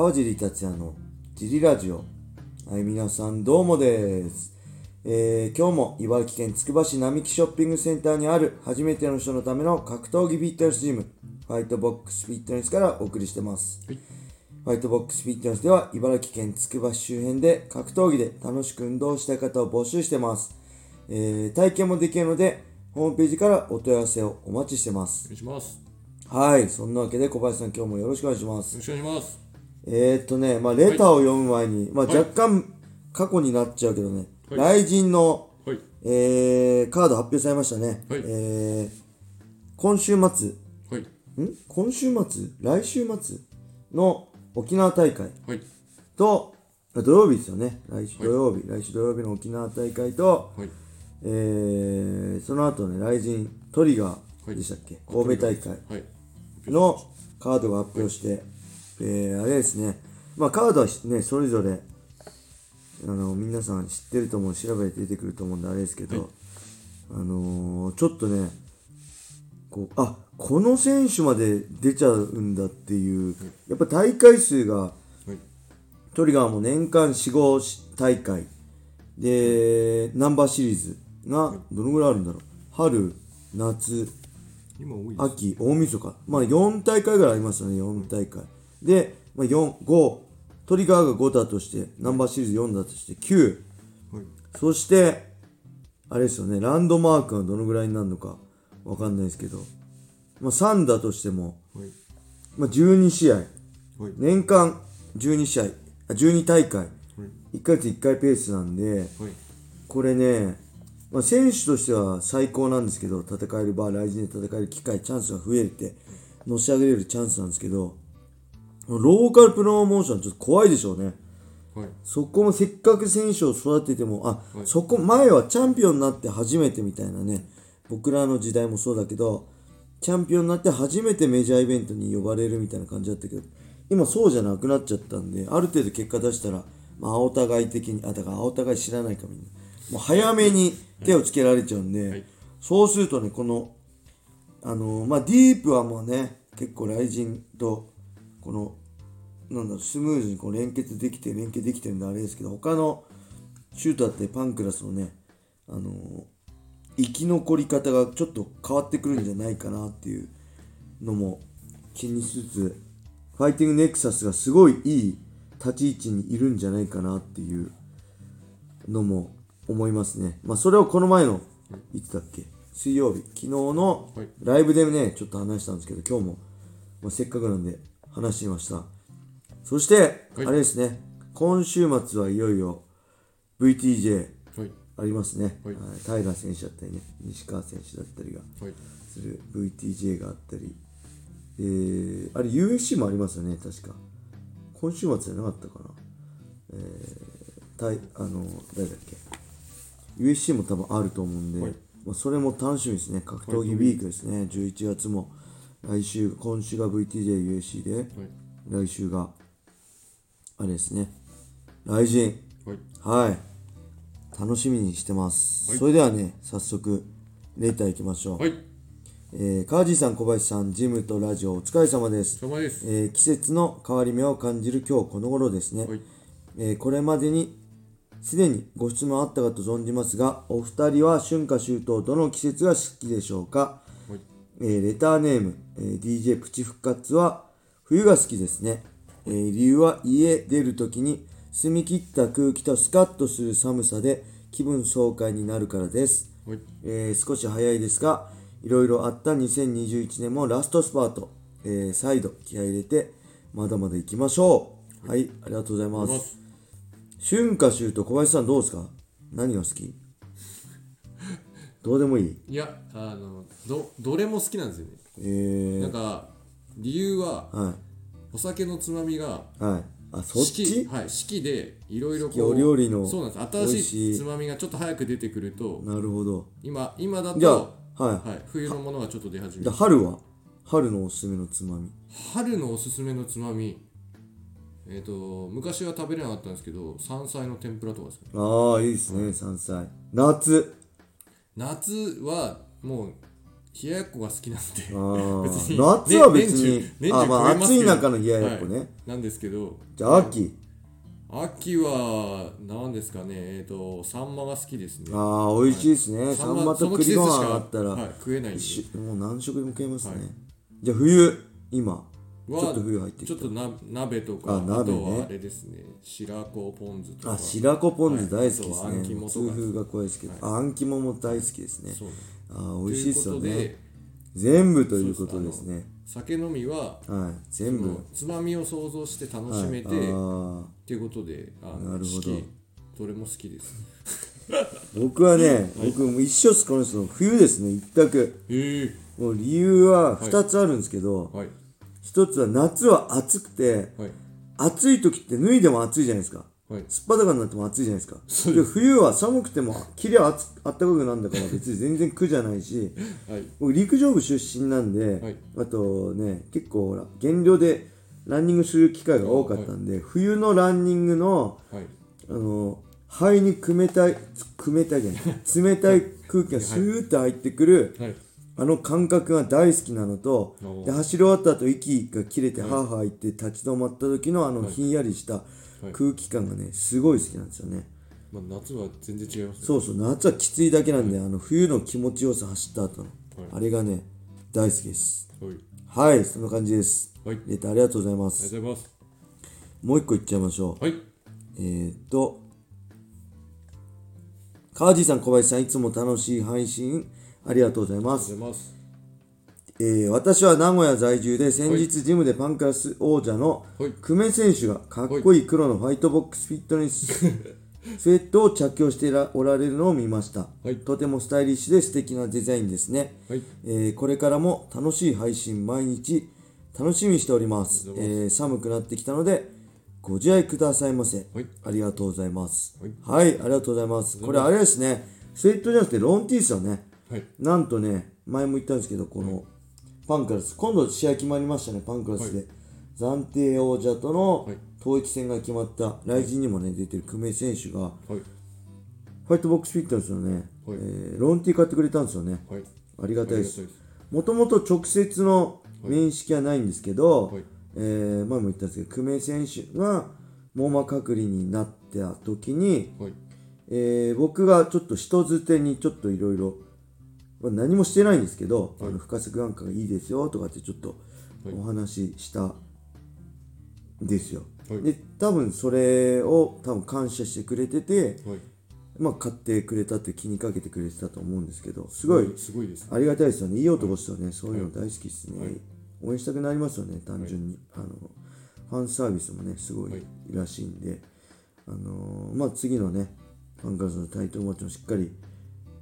川尻達也のジリラジオ。はい、皆さんどうもです。えー、今日も茨城県つくば市並木ショッピングセンターにある初めての人のための格闘技フィットネスジム、ファイトボックスフィットネスからお送りしてます。はいファイトボックスフィットネスでは茨城県つくば市周辺で格闘技で楽しく運動したい方を募集してます。えー、体験もできるので、ホームページからお問い合わせをお待ちしてます。お願いします。はい、そんなわけで小林さん今日もよろしくお願いしますよ。ろしくお願いします。えー、っとね、まあ、レターを読む前に、まあ、はい若干過去になっちゃうけどね、はい雷神の、はい。えー、カード発表されましたね。はいえー、今週末、はい。ん？今週末？来週末？の沖縄大会はい。と、あ土曜日ですよね。来週はい土曜日、来週土曜日の沖縄大会と、はい。えー、その後ね、雷神トリガーでしたっけ、神戸大会。はい。のカードが発表して、えー、あれですね、まあカードはね、それぞれ、あの、皆さん知ってると思う、調べて出てくると思うんであれですけど、はいあのー、ちょっとね、こう、あ、この選手まで出ちゃうんだっていう、やっぱ大会数が、はい。トリガーも年間4、5大会、で、ナンバーシリーズがどのぐらいあるんだろう。春、夏、今多い。秋、大晦日。まあ4大会ぐらいありますよね、4大会。で、まあ、4、5、トリガーが5だとして、ナンバーシリーズ4だとして9。はい。そして、あれですよね、ランドマークがどのぐらいになるのかわかんないですけど、まあ3だとしても、はい。まあ12試合、はい。年間12試合、あ12大会、はい。1ヶ月1回ペースなんで、はい。これね、まあ、選手としては最高なんですけど、戦える場、来人で戦える機会、チャンスが増えて、のし上げれるチャンスなんですけど、ローカルプロモーションちょっと怖いでしょうね。はい。そこもせっかく選手を育てても、あ、はいそこ前はチャンピオンになって初めてみたいなね、僕らの時代もそうだけど、チャンピオンになって初めてメジャーイベントに呼ばれるみたいな感じだったけど、今そうじゃなくなっちゃったんで、ある程度結果出したら、まあ、お互い的に、あ、だからお互い知らないかみんな。もう早めに手をつけられちゃうんで、はいそうするとね、この、あのまあ、ディープはもうね、結構雷神と、この、なんだろう、スムーズにこう連結できて、連携できてるんであれですけど、他のシュートだってパンクラスのね、あの生き残り方がちょっと変わってくるんじゃないかなっていうのも気にしつつ、ファイティングネクサスがすごいいい立ち位置にいるんじゃないかなっていうのも思いますね。まあそれをこの前の、いつだっけ？水曜日、昨日のはい。ライブでね、ちょっと話したんですけど、今日も、まあ、せっかくなんで話しました。そして、はいあれですね、今週末はいよいよ VTJ はい。ありますね、はいはいタイガー選手だったりね、西川選手だったりがはい。する VTJ があったり、えー、あれ USC もありますよね、確か。今週末じゃなかったかな。えー、タイ、あの、誰だっけ。USC も多分あると思うんで、はいまあ、それも楽しみですね。格闘技ウィークですね。11月も、来週、今週が VTJUSC で、はい。来週が、あれですね。来神。はい。はい。楽しみにしてます。はいそれではね、早速、レーター行きましょう。はい。えー、川地さん、小林さん、ジムとラジオ、お疲れ様です。お疲れ様です。えー季節の変わり目を感じる今日この頃ですね。はい。えーこれまでにすでにご質問あったかと存じますが、お二人は春夏秋冬どの季節が好きでしょうか、はい。えーレターネーム、えー DJ プチ復活は冬が好きですね。えー理由は家出るときに澄み切った空気とスカッとする寒さで気分爽快になるからです。はい。えー少し早いですが、いろいろあった2021年もラストスパート、えー再度気合い入れて、まだまだ行きましょう。はい、ありがとうございま。ありがとうございます春夏秋冬、小林さんどうですか？何が好き？どうでもいい？いや、あの、ど、どれも好きなんですよね。えー、なんか、理由は、はお酒のつまみが、い、はい。あ、そっち？はい、四季でいろいろこ四季お料理のそうなんです新しいつまみがちょっと早く出てくるとなるほど。今今だとじゃあ、はい。はい、冬のものがちょっと出始めるあ春は？春のおすすめのつまみ。春のおすすめのつまみえっ、と昔は食べれなかったんですけど山菜の天ぷらとかですかねああ、いいですね、山菜。夏。夏はもう冷ややっこが好きなんで。夏は別に、ね年中あまあ暑年中ますけど。い中の冷ややっこね、はい。なんですけど。じゃあ秋。秋は何ですかね。えっ、とサンマが好きですね。ああ美味しいですね、サンマと栗ご飯あったら、はい、食えないもう何食でも食えますね、はい。じゃあ冬。今ちはょっと冬入ってきた。ちょっとな鍋とかああ鍋ね。とはあれですね。白子ポン酢とか。あ白子ポン酢大好きですね、肝とか。痛風が怖いですけど、ああん肝も大好きですね。ああ美味しいですよね。全部ということですね。酒飲みははい全部。つまみを想像して楽しめて、はい、っあていうことであのなるほど。どれも好きです。ー 僕はね、僕も一生この人冬ですね一択。ええもう理由は2つあるんですけど、はい一1つは夏は暑くてはい。暑い時って脱いでも暑いじゃないですか。はい。すっぱだかになっても暑いじゃないですか。で冬は寒くてもきりゃあったかくなるんだから別に全然苦じゃないしはい。僕陸上部出身なんで、はい。あとね結構ほら減量でランニングする機会が多かったんで、冬のランニングのはい。あの肺に冷たい冷たいじゃない冷たい空気がスーッと入ってくる、はいあの感覚が大好きなのとで走り終わった後息が切れてハーハー言って立ち止まった時のあのひんやりした空気感がねすごい好きなんですよね。まあ、夏は全然違いますね。そうそう夏はきついだけなんで、あの冬の気持ちよさ走った後の、はい。あれがね大好きです。はい。はいそんな感じです。レターありがとうございまがとすうございます。もう一個いっちゃいましょう。はい。えー、っと川地さん小林さんいつも楽しい配信ありがとうございます。ます。えー私は名古屋在住で先日ジムでパンクラス王者のはい。久米選手がかっこいい黒のファイトボックスフィットネススウェットを着用しておられるのを見ました、はい。とてもスタイリッシュで素敵なデザインですね、はい。えーこれからも楽しい配信毎日楽しみにしております。えー寒くなってきたのでご自愛くださいませ、はい。ありがとうございます。はい。はい、ありがとうございます。これあれですね。スウェットじゃなくてロンティーですよねはい。なんとね、前も言ったんですけど、このパンクラス、今度試合決まりましたね、パンクラスで。暫定王者とのはい。統一戦が決まった、来陣にもね、出てる久米選手が、はい。ファイトボックスフィットネスのね、はい。えーロンティー買ってくれたんですよね。はい。ありがたいです。ありがたいです。もともと直接の面識はないんですけど、はい。えー前も言ったんですけど、久米選手が網膜隔離になった時に、はい。えー僕がちょっと人づてにちょっといろいろまあ何もしてないんですけど、はい。あの深瀬眼科がいいですよとかってちょっとはい。お話ししたんですよ、はい。で多分それを多分感謝してくれてて、はい。まあ、買ってくれたって気にかけてくれてたと思うんですけどすごいすごいですありがたいですよね。い。い男ですよね、そういうの大好きですね、はい。応援したくなりますよね単純に、あのファンサービスもねすごいらしいんで、あのーまあ次のねファンカーズのタイトルマッチもしっかり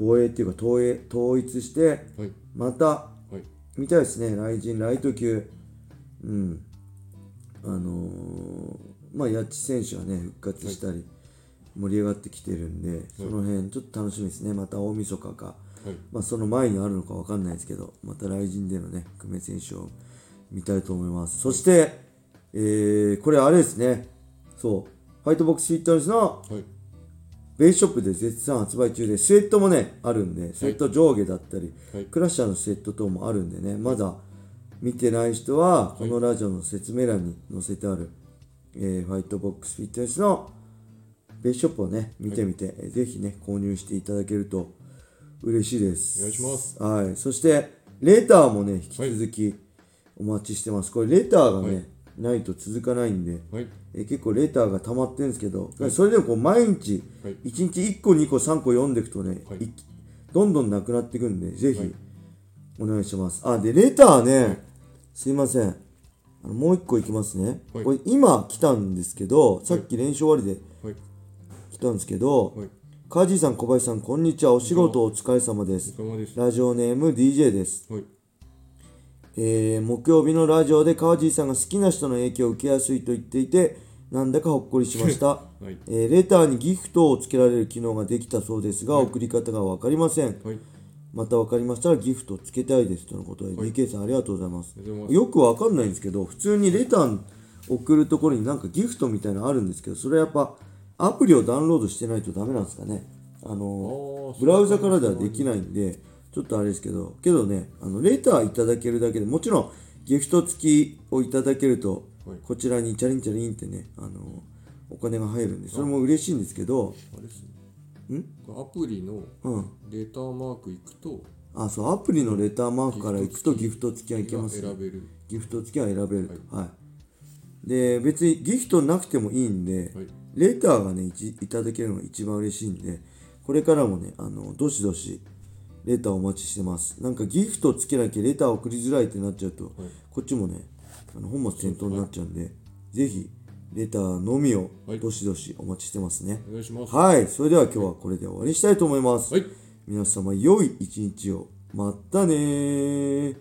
防衛っていうか統一統一してはい。またはい。見たいですね。ライジンライト級うん。あのーまあ八千選手がね復活したり、盛り上がってきてるんで、その辺ちょっと楽しみですね。また大晦日か。はい。まあ、その前にあるのか分かんないですけど、また来陣でのね、久米選手を見たいと思います。そして、えー、これあれですね、そう、ファイトボックスフィットネスのはいベースショップで絶賛発売中で、スウェットもね、あるんで、スウェット上下だったり、はいクラッシャーのスウェット等もあるんでね、まだ見てない人は、このラジオの説明欄に載せてある、えーファイトボックスフィットネスのベースショップをね、見てみて、えーぜひね、購入していただけると嬉しいです。お願いします。はい。そして、レターもね、引き続きお待ちしてます。これ、レターがね、はいないと続かないんで、はい。え結構レターが溜まってるんですけど、それでもこう毎日、はい。1日1個、2個、3個読んでいくとね、はい。いどんどんなくなっていくんで、ぜはい。ひお願いします。あ、で、レターね、すいません。あのもう1個いきますね。はい。これ今来たんですけど、さっき練習終わりではい。来たんですけど、はい。カージーさん、小林さん、こんにちは。お仕事。お疲れ様です。ラジオネーム DJ です。はいえー木曜日のラジオで川地さんが好きな人の影響を受けやすいと言っていてなんだかほっこりしました、はい。えーレターにギフトをつけられる機能ができたそうですが、送り方が分かりません。はい。また分かりましたらギフトをつけたいですとのことで、DK さんありがとうございます。よく分かんないんですけど普通にレター送るところになんかギフトみたいなのあるんですけどそれはやっぱアプリをダウンロードしてないとダメなんですかね。あのブラウザからではできないんでちょっとあれですけどけどねあのレターいただけるだけでもちろんギフト付きをいただけると、はい。こちらにチャリンチャリンってねあのお金が入るんでそれも嬉しいんですけどあれですね。ん？アプリのうん。レターマーク行くとあそうアプリのレターマークから行くとギフト付きはいけます選べる。ギフト付きは選べると。はい、で別にギフトなくてもいいんで、はい。レターがねいちいただけるのが一番嬉しいんでこれからもねあのどしどしレターお待ちしてます。なんかギフトつけなきゃレター送りづらいってなっちゃうと、こっちもねあの本末転倒になっちゃうんで、ぜひレターのみをはい。どしどしお待ちしてますね。お願いします。はい。それでは今日はこれで終わりにしたいと思います、はい。皆様良い一日を。またねー